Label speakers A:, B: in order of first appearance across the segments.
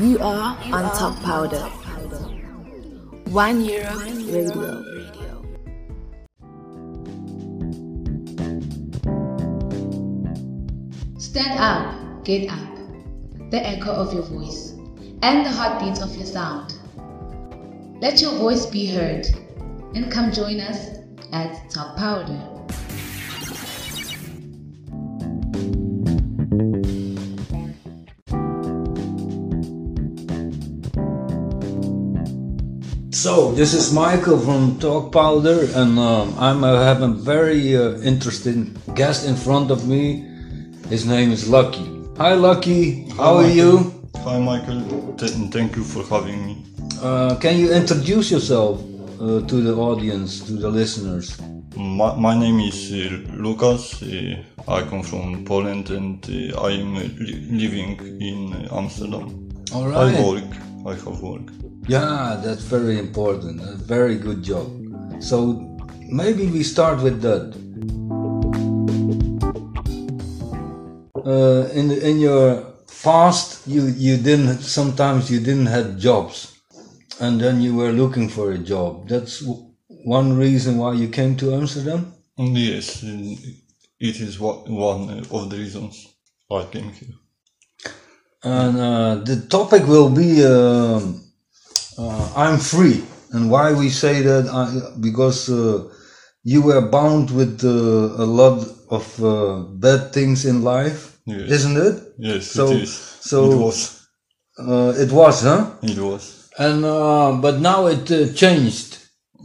A: You are on Talk Powder. One Europe Radio.
B: Stand up, get up. The echo of your voice and the heartbeats of your sound. Let your voice be heard and come join us at Talk Powder.
C: So this is Michael from Talk Powder, and um, I'm uh, have a very uh, interesting guest in front of me. His name is Lucky. Hi, Lucky. How are you?
D: Hi, Michael. Th- thank you for having me.
C: Uh, can you introduce yourself uh, to the audience, to the listeners?
D: My, my name is uh, Lukas. Uh, I come from Poland and uh, I am li- living in Amsterdam.
C: All
D: I work. I have work.
C: Yeah, that's very important. A very good job. So maybe we start with that. Uh, in in your past, you you didn't sometimes you didn't have jobs, and then you were looking for a job. That's w- one reason why you came to Amsterdam.
D: Yes, it is one of the reasons I came here.
C: And uh, the topic will be um uh, I'm free. And why we say that? Uh, because uh, you were bound with uh, a lot of uh, bad things in life,
D: Yes.
C: isn't it?
D: Yes,
C: So-
D: it is.
C: so-
D: it was.
C: Uh, it was, huh?
D: It was.
C: And uh, but now it uh, changed.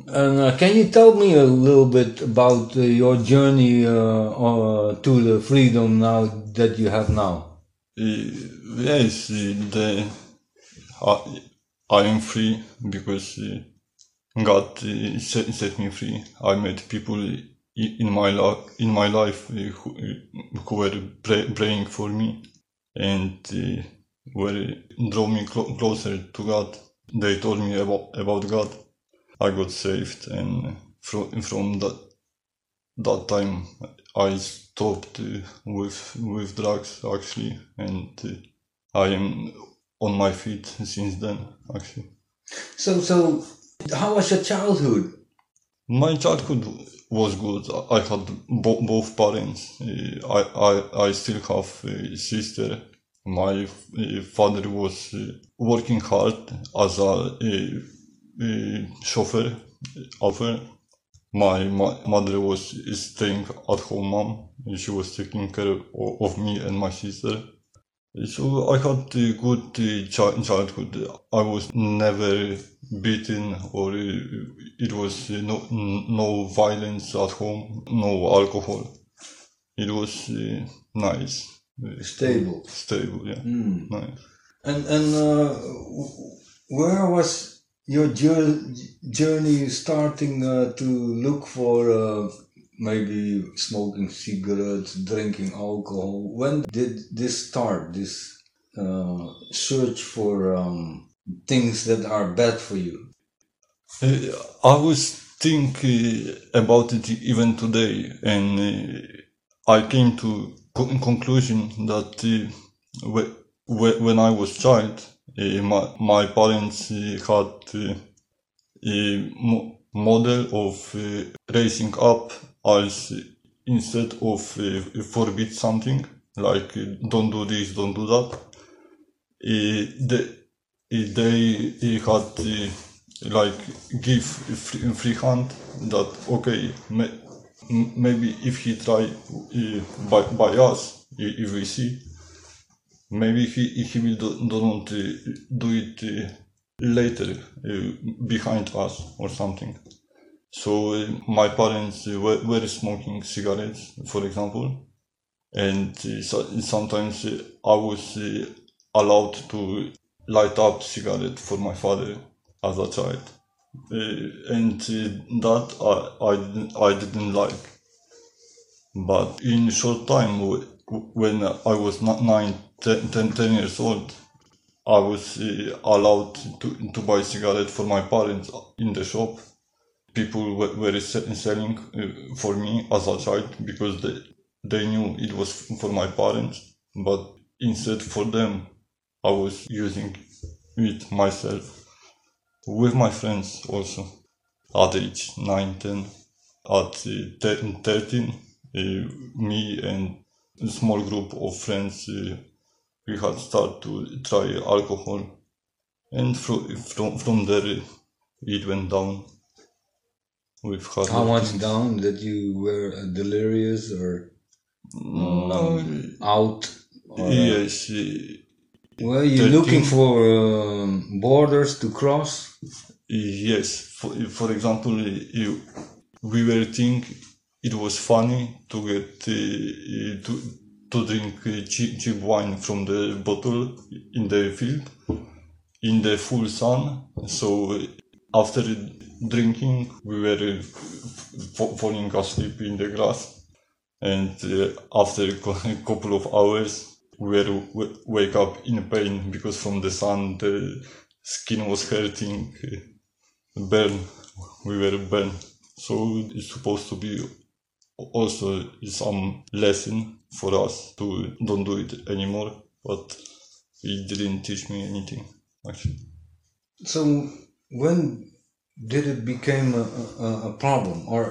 C: And uh, can you tell me a little bit about uh, your journey uh, uh, to the freedom now that you have now?
D: Yes, uh, the I, am free because uh, God uh, set, set me free. I met people in my life in my life who, uh, who were pray, praying for me and uh, were draw me clo- closer to God. They told me about about God. I got saved, and from from that that time I stopped uh, with with drugs actually, and uh, I am on my feet since then actually.
C: So, so how was your childhood?
D: My childhood was good. I had bo- both parents. Uh, I, I I still have a sister. My uh, father was uh, working hard as a, uh uh chauffeur. Offer. My, my mother was staying at home mom. She was taking care of, of me and my sister. So I had a good childhood. I was never beaten or uh, it was no no violence at home, no alcohol. It was uh, nice,
C: Stable.
D: stable, yeah,
C: Hmm.
D: nice.
C: And and uh, where was your jour- journey starting uh, to look for uh, maybe smoking cigarettes, drinking alcohol? When did this start? This uh, search for um, things that are bad for you.
D: Uh, I was thinking about it even today, and uh, I came to co- conclusion that uh, whe- whe- when I was child, my my parents had uh, a model of uh, raising up as instead of uh, forbid something like don't do this, don't do that. They, they had like give free, free hand that okay may, maybe if he try uh, by, by us if we see maybe he he will do, don't uh, do it uh, later uh, behind us or something. So my parents were, were smoking cigarettes for example and so, sometimes i was allowed to light up cigarette for my father as a child. Uh, and uh, that I, I, didn't, I didn't like. But in short time when I was not 9 10, 10, 10 years old I was uh, allowed to, to buy cigarettes for my parents in the shop people were, were selling uh, for me as a child because they, they knew it was for my parents but instead for them I was using it myself with my friends also at age 9, 10. At uh, 13, uh, me and small group of friends, uh, we had started to try alcohol. And from, from, from there, it went down. We've had
C: How much down that you were uh, delirious or
D: No,
C: out? Or,
D: yes. uh,
C: Were you
D: 13.
C: looking for um, borders to cross?
D: Yes, for, for example, you, we were think it was funny to get uh, to to drink uh, cheap, cheap wine from the bottle in the field in the full sun. So after drinking, we were falling asleep in the grass, and uh, after a couple of hours, we were wake up in pain because from the sun the skin was hurting. Burn we were burned so it's supposed to be also some lesson for us to don't do it anymore but it didn't teach me anything actually
C: So when did it become a, a, a problem, or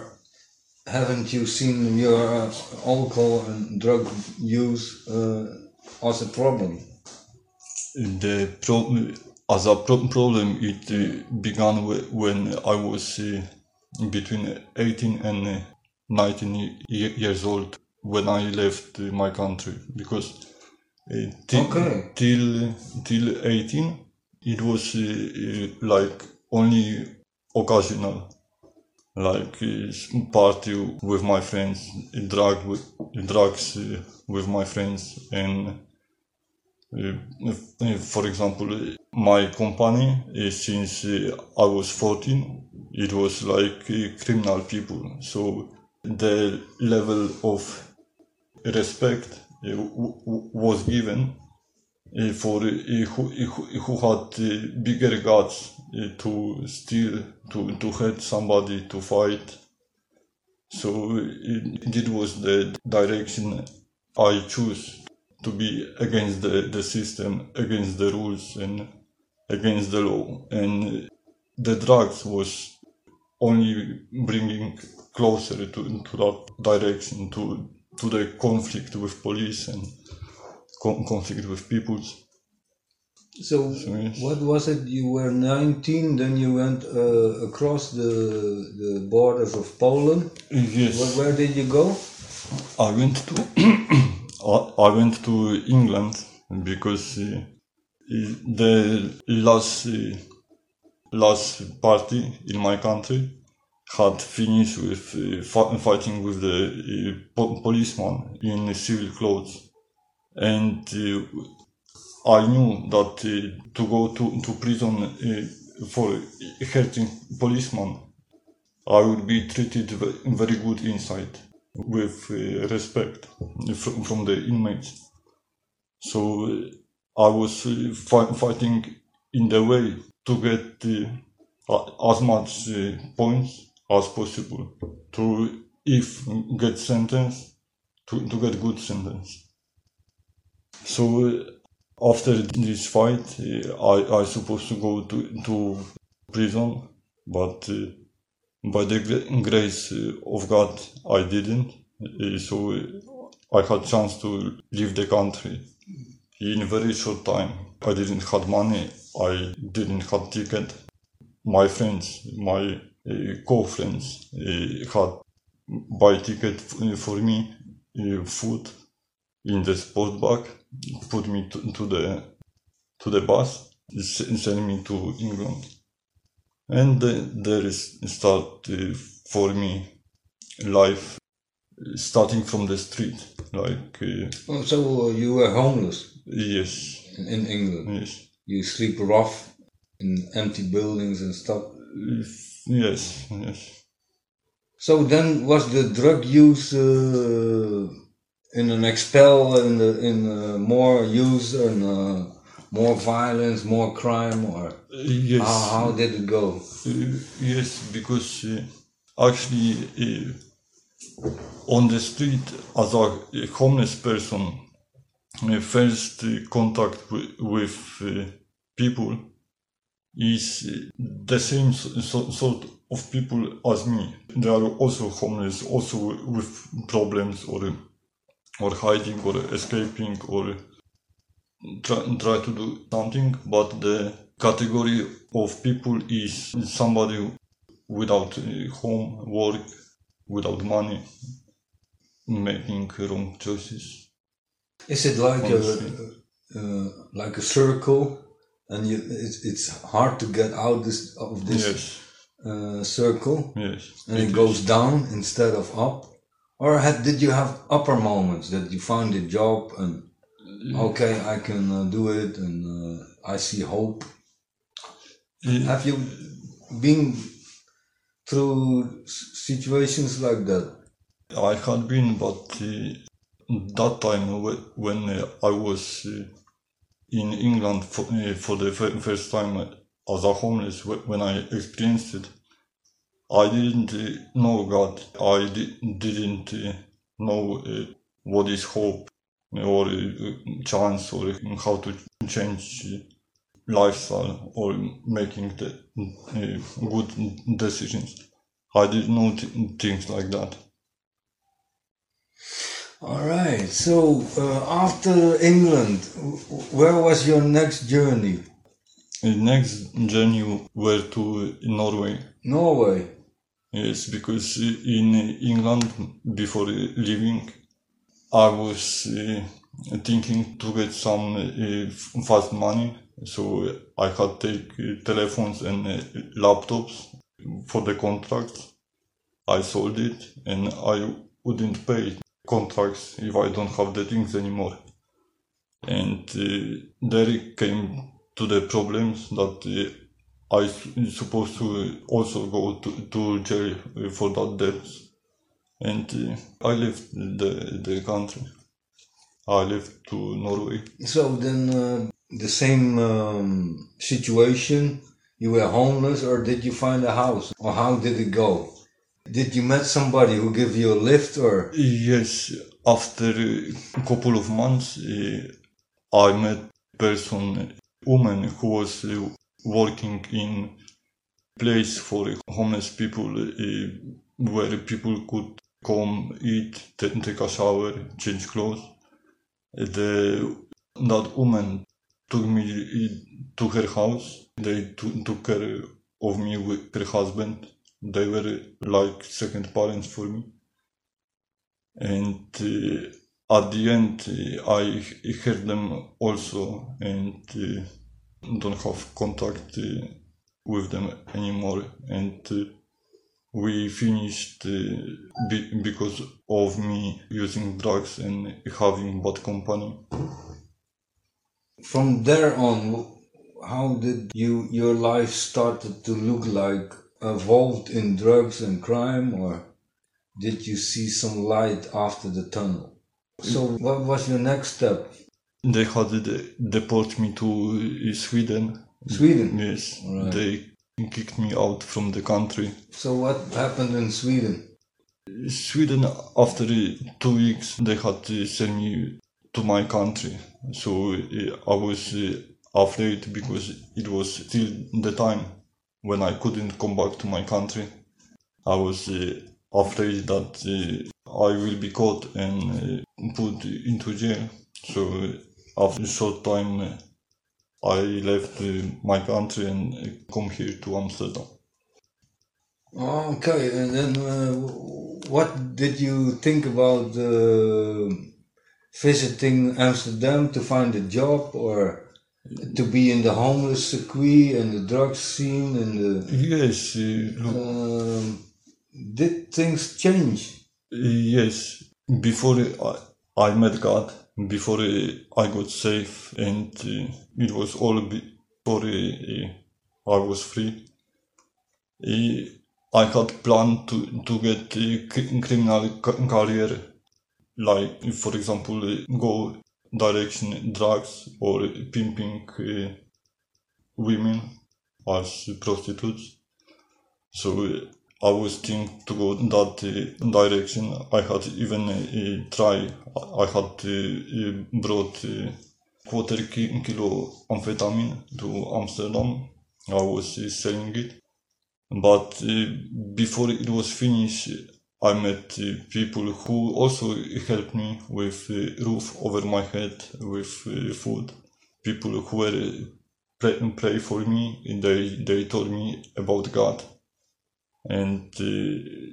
C: haven't you seen your uh, alcohol and drug use uh, as a problem?
D: the pro- as a pro- problem it uh, began wh- when i was uh, between 18 and uh, 19 years old when i left my country because uh, till,
C: Okay.
D: till till 18 it was uh, uh, like only occasional like uh, party with my friends drug with drugs uh, with my friends and uh, uh, for example, my company, since I was 14, it was like criminal people. So the level of respect was given uh, for uh, who, who, had uh, bigger guts to steal, to, to hurt somebody, to fight. So it, was the direction I choose to be against the, the system, against the rules and against the law. And the drugs was only bringing closer to, to that direction, to, to the conflict with police and con- conflict with peoples.
C: So
D: yes.
C: what was it? You were 19, then you went uh, across the the borders of Poland.
D: Yes.
C: Where, where did you go?
D: I went to I I went to England because uh, the last uh, last party in my country had finished with uh, fighting with the uh, po- policeman in civil clothes, and uh, I knew that to go to to prison for hurting policeman, I would be treated very good inside with respect from, from the inmates. So I was fi- fighting in the way to get uh, as much uh, points as possible to if get sentence to, to get good sentence. So uh, after this fight, uh, I I supposed to go to to prison, but uh, by the gra- grace of God, I didn't. So I had chance to leave the country in very short time. I didn't had money. I didn't have ticket. My friends, my uh, co-friends, uh, had buy ticket for me, uh, food in the sport bag, put me to, to the to the bus, send me to England and uh, there is start uh, for me life starting from the street like uh,
C: so you were homeless
D: yes
C: in, in England.
D: yes
C: You sleep rough in empty buildings and stuff.
D: Yes yes
C: So then, was the drug use uh, in an expel in the, in uh, more use and uh, more violence, more crime, or
D: Uh, yes
C: how, how did it go?
D: Uh, yes because uh, actually uh, on the street as a, homeless person first contact with uh, people is uh, the same so, so- sort of people as me. They are also homeless, also with problems or or hiding or escaping or try, try to do something. But the category of people is somebody without uh, home, work, without money, making wrong choices.
C: Is it like a uh, like a circle, and you, it's, it's hard to get out this of this
D: Yes,
C: uh, circle,
D: yes.
C: and it goes down instead of up? Or had, did you have upper moments that you found a job and okay, I can uh, do it, and uh, I see hope?
D: Uh,
C: Have you been through situations like that?
D: I had been, but uh, that time when uh, I was uh, in England for, uh, for the first time as a homeless, when I experienced it, I didn't know God. I didn't know what is hope or chance or how to change lifestyle or making the good decisions. I didn't know things like that.
C: All right. So uh, after England, where was your next journey?
D: The next journey were to Norway.
C: Norway.
D: Yes, because in England, before leaving, I was uh, thinking to get some uh, fast money. So I had take uh, telephones and uh, laptops for the contract. I sold it and I wouldn't pay contracts if I don't have the things anymore. And uh, there came to the problems that uh, supposed to also go to, to jail uh, for that debt. And uh, I left the, the country. I left to Norway.
C: So then, uh, the same um, situation. You were homeless, or did you find a house, or how did it go? Did you met somebody who gave you a lift, or
D: Yes, after a couple of months, uh, I met person, woman who was uh, working in place for homeless people, uh, where people could come, eat, take a shower, change clothes. The that woman took me to her house. They took care of me with her husband. They were like second parents for me and uh, at the end uh, I heard them also and uh, don't have contact uh, with them anymore and uh, we finished uh, be- because of me using drugs and having bad company
C: from there on, how did you your life started to look like? Involved in drugs and crime, or did you see some light after the tunnel? So, what was your next step?
D: they had de- deport me to uh, Sweden
C: Sweden.
D: yes
C: Right.
D: they kicked me out from the country
C: So, what happened in Sweden?
D: Sweden, after uh, two weeks, they had to send me to my country. So uh, I was afraid because it was still the time when I couldn't come back to my country. I was uh, afraid that uh, I will be caught and uh, put into jail. So uh, after a short time, uh, I left uh, my country and come here to Amsterdam.
C: Okay, and then what did you think about visiting Amsterdam to find a job or to be in the homeless circuit and the drug scene and the.
D: Yes, uh, look,
C: Um, did things change?
D: Yes, before I, I met God, before uh, I got safe and uh, it was all before uh, I was free. Uh, I had planned to, to get a criminal career, like, for example, uh, go direction drugs or pimping uh, women as prostitutes. So uh, I was thinking to go that uh, direction. I had even uh, try. I had uh, brought uh, quarter kilo amphetamine to Amsterdam. I was uh, selling it, but uh, before it was finished, I met uh, people who also helped me with uh, roof over my head, with uh, food. People who were pray, pray for me. They they told me about God, and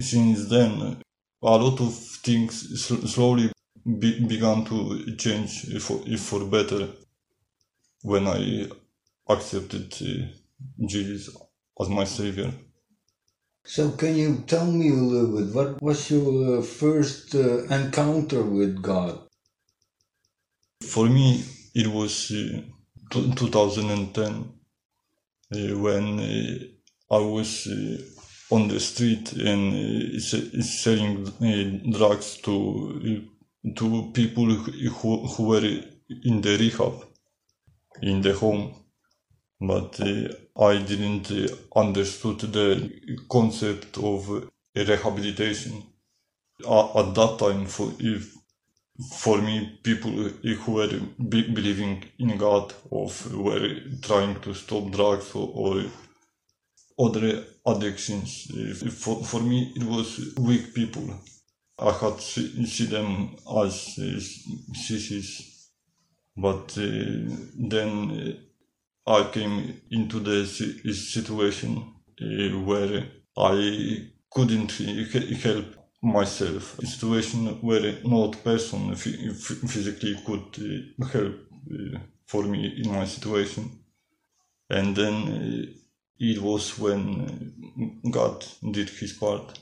D: since then, a lot of things sl- slowly be- began to change for for better when I accepted Jesus as my savior.
C: So, can you tell me a little bit what was your uh, first uh, encounter with God?
D: For me, it was uh, t- 2010 uh, when I was on the street and selling drugs to to people who, who were in the rehab in the home but I didn't uh, understood the concept of uh, rehabilitation at that time for if for me people who were be- believing in God or were trying to stop drugs or, other addictions uh, for, for me it was weak people. I had see, see them as uh, sissies but uh, then uh, I came into the situation uh, where I couldn't help myself. A situation where no person phy- phy- physically could uh, help uh, for me in my situation. And then it was when God did his part.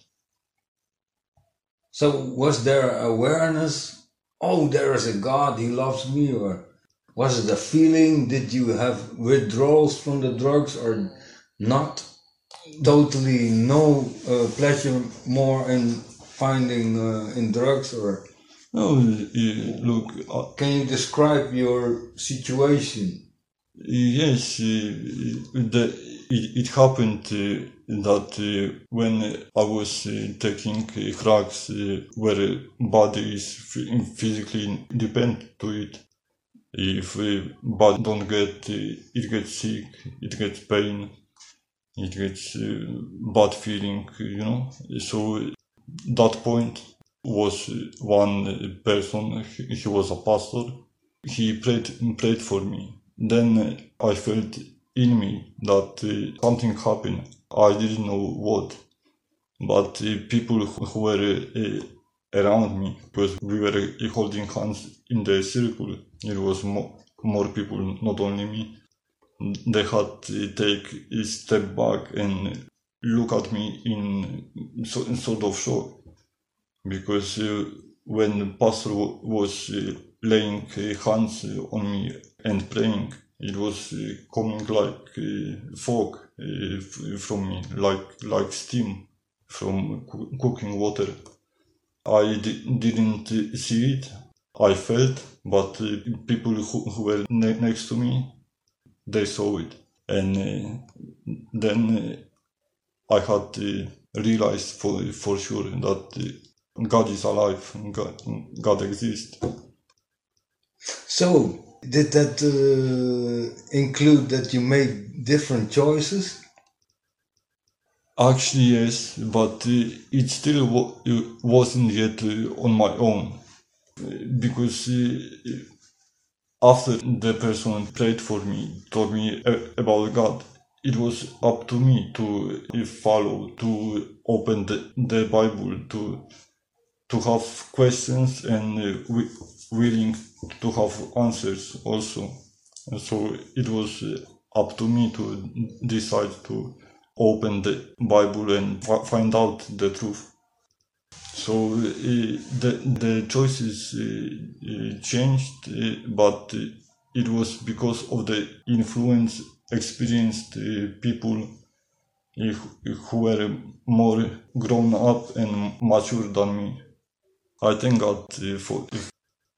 C: So, was there awareness? Oh, there is a God, He loves me, or was it a feeling? Did you have withdrawals from the drugs, or not? Totally no uh, pleasure more in finding uh, in drugs, or
D: No, look, uh,
C: can you describe your situation?
D: Yes, uh, the, it, it happened uh, that uh, when I was uh, taking uh, drugs uh, where body is phy- physically dependent to it, if uh, body don't get, it gets sick, it gets pain, it gets uh, bad feeling, you know. So that point was one person, he, was a pastor, he prayed, prayed for me. Then I felt in me that uh, something happened. I didn't know what, but uh, people who who were uh, around me, because we were holding hands in the circle, it was more, more people, not only me. They had to take a step back and look at me in, so, in sort of shock because uh, when pastor w- was uh, laying uh, hands on me and praying, it was uh, coming like uh, fog uh, f- from me, like like steam from coo- cooking water. I didn't uh, see it. I felt, but people who, who were ne- next to me, they saw it, and uh, then uh, I had to realize for for sure that. Uh, God is alive. God, God exists.
C: So, did that uh, include that you made different choices?
D: Actually, yes, but uh, it still wasn't yet uh, on my own Uh, because uh, after the person prayed for me, told me a- about God, it was up to me to uh, follow, to open the, the Bible, to to have questions and uh, wi- willing to have answers also. And so it was uh, up to me to decide to open the Bible and fi- find out the truth. So uh, the the choices uh, uh, changed, uh, but uh, it was because of the influence experienced people who were more grown up and mature than me. I thank God for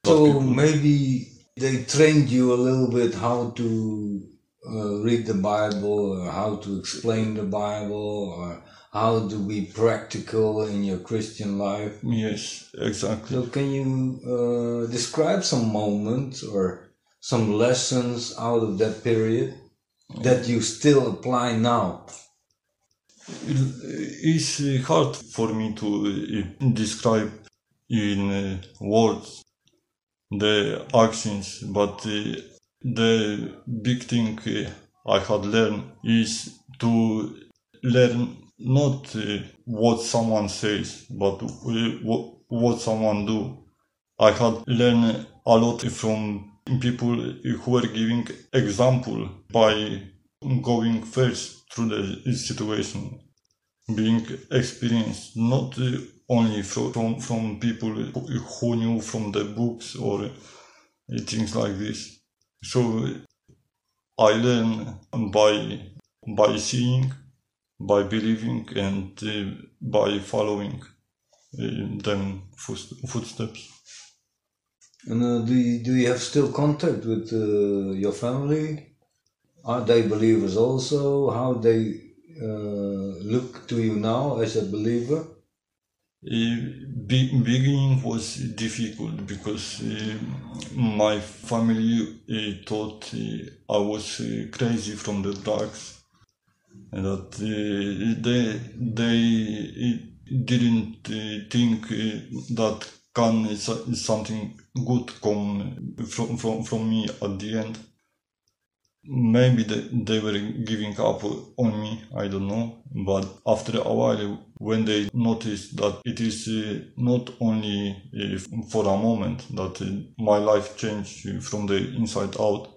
C: So
D: people-
C: maybe they trained you a little bit how to uh, read the Bible, or how to explain the Bible, or how to be practical in your Christian life.
D: Yes, exactly.
C: So, can you uh, describe some moments or some lessons out of that period that you still apply now?
D: It's hard for me to uh, describe in uh, words the actions, but uh, the big thing uh, I had learned is to learn not uh, what someone says, but uh, what, someone do. I had learned a lot from people who were giving example by going first through the situation, being experienced, not only from, from, people who knew from the books or things like this. So I learn by by seeing, by believing, and uh, by following uh, them footsteps.
C: And uh, do you, do you have still contact with uh, your family? Are they believers also? How they uh, look to you now as a believer?
D: Eh, be- beginning was difficult because uh, my family uh, thought I was crazy from the drugs and that they they didn't think that can is something good come from, from, from me at the end maybe they, they were giving up on me i don't know. But after a while when they noticed that it is uh, not only uh, for a moment that uh, my life changed from the inside out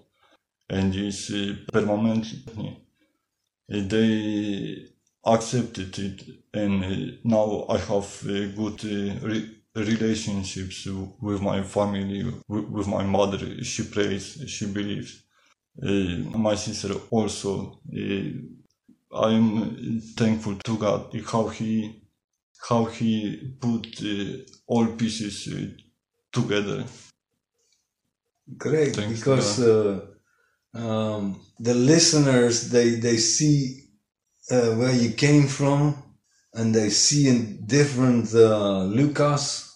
D: and is permanently they accepted it. And now i have good re- relationships with my family with, with my mother. She prays she believes my sister also. Uh, I'm thankful to God how he how he put uh, all pieces together.
C: Great, Thanks because um, the listeners they they see uh, where you came from and they see in different uh, Lukas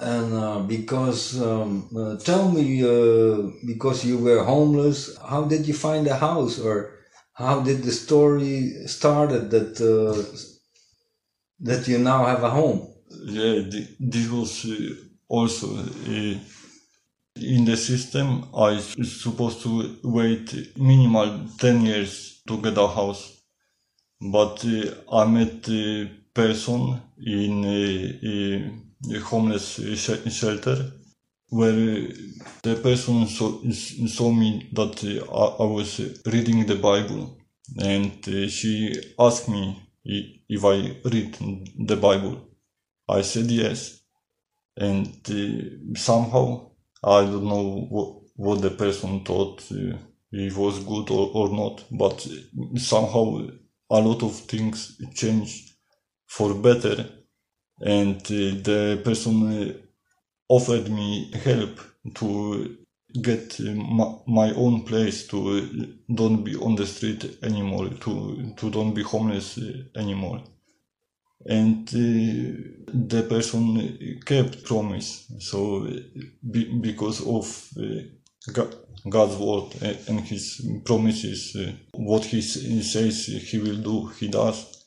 C: and uh, because um, uh, tell me uh, because you were homeless how did you find a house? Or how did the story started that uh, that you now have a home?
D: Yeah this was uh, also uh, in the system i supposed to wait minimal 10 years to get a house. But i met a person in homeless shelter where the person saw, saw me that I, I was reading the Bible and she asked me if I read the Bible. I said yes. And uh, somehow, I don't know what, what the person thought, uh, it was good or, or not, but somehow a lot of things changed for better and uh, the person uh, offered me help to get my, my, own place to uh, don't be on the street anymore to to don't be homeless anymore. And uh, the person kept promise. So be, because of uh, God's word and his promises uh, what he says he will do he does.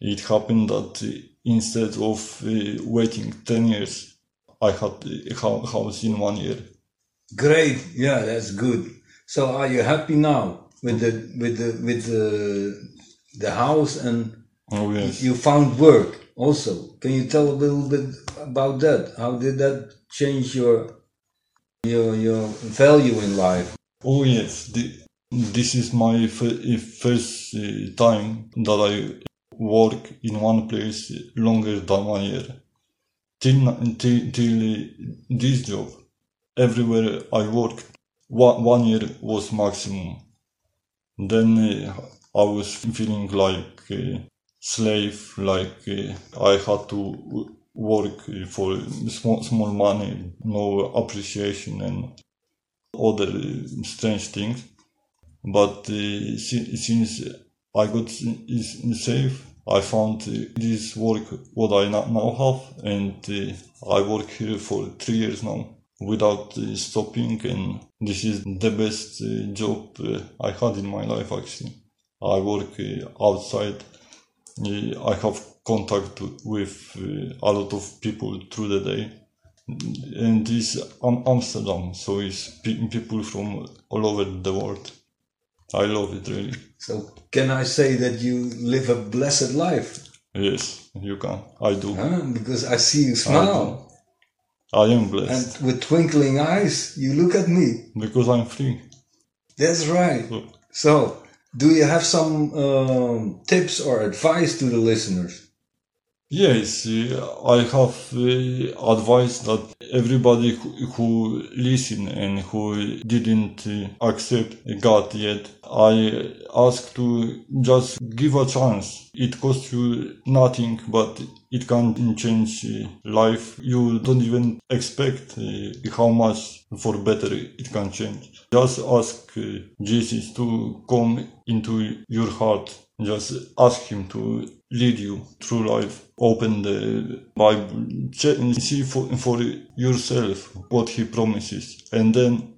D: It happened that instead of uh, waiting 10 years i had a house in one year.
C: Great. Yeah that's good. So are you happy now with the with the with the the house and
D: oh, yes.
C: you found work also? Can you tell a little bit about that? How did that change your your your value in life?
D: Oh yes. The, this is my first uh, time that i work in one place longer than one year. Till, till, till this job, everywhere I worked, one, one year was maximum. Then uh, I was feeling like a slave, like uh, I had to work for small, small money, no appreciation and other strange things. But uh, si- since I got s- safe, I found uh, this work what I now have, and uh, I work here for three years now without uh, stopping, and this is the best job I had in my life actually. I work outside. I have contact with a lot of people through the day, and this Am- Amsterdam, so it's pe- people from all over the world. I love it really.
C: So can I say that you live a blessed life?
D: Yes, you can. I do.
C: Huh? Because I see you smile.
D: I am blessed
C: And with twinkling eyes, you look at me.
D: because I'm free.
C: That's right.
D: So,
C: So, do you have some um, tips or advice to the listeners?
D: Yes, I have uh, advice that everybody who, listen and who didn't uh, accept God yet, I ask to just give a chance. It costs you nothing, but it can change life. You don't even expect uh, how much for better it can change. Just ask Jesus to come into your heart just ask him to lead you through life. Open the Bible, and see for, for yourself what he promises, and then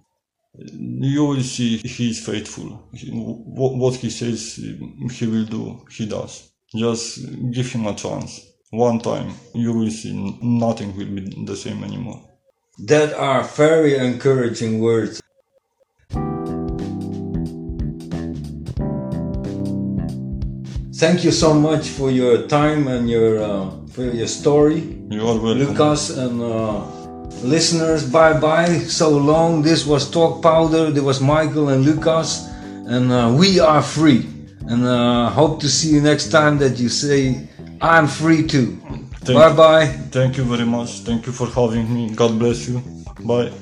D: you will see he is faithful. What he says he will do, he does. Just give him a chance. One time, you will see nothing will be the same anymore.
C: That are very encouraging words. Thank you so much for your time and your uh, for your story,
D: You are welcome.
C: Lukas and uh, listeners. Bye bye. So long. This was Talk Powder. There was Michael and Lukas, and uh, we are free. And uh, hope to see you next time. That you say I'm free too.
D: Thank
C: bye
D: you.
C: bye.
D: Thank you very much. Thank you for having me. God bless you. Bye.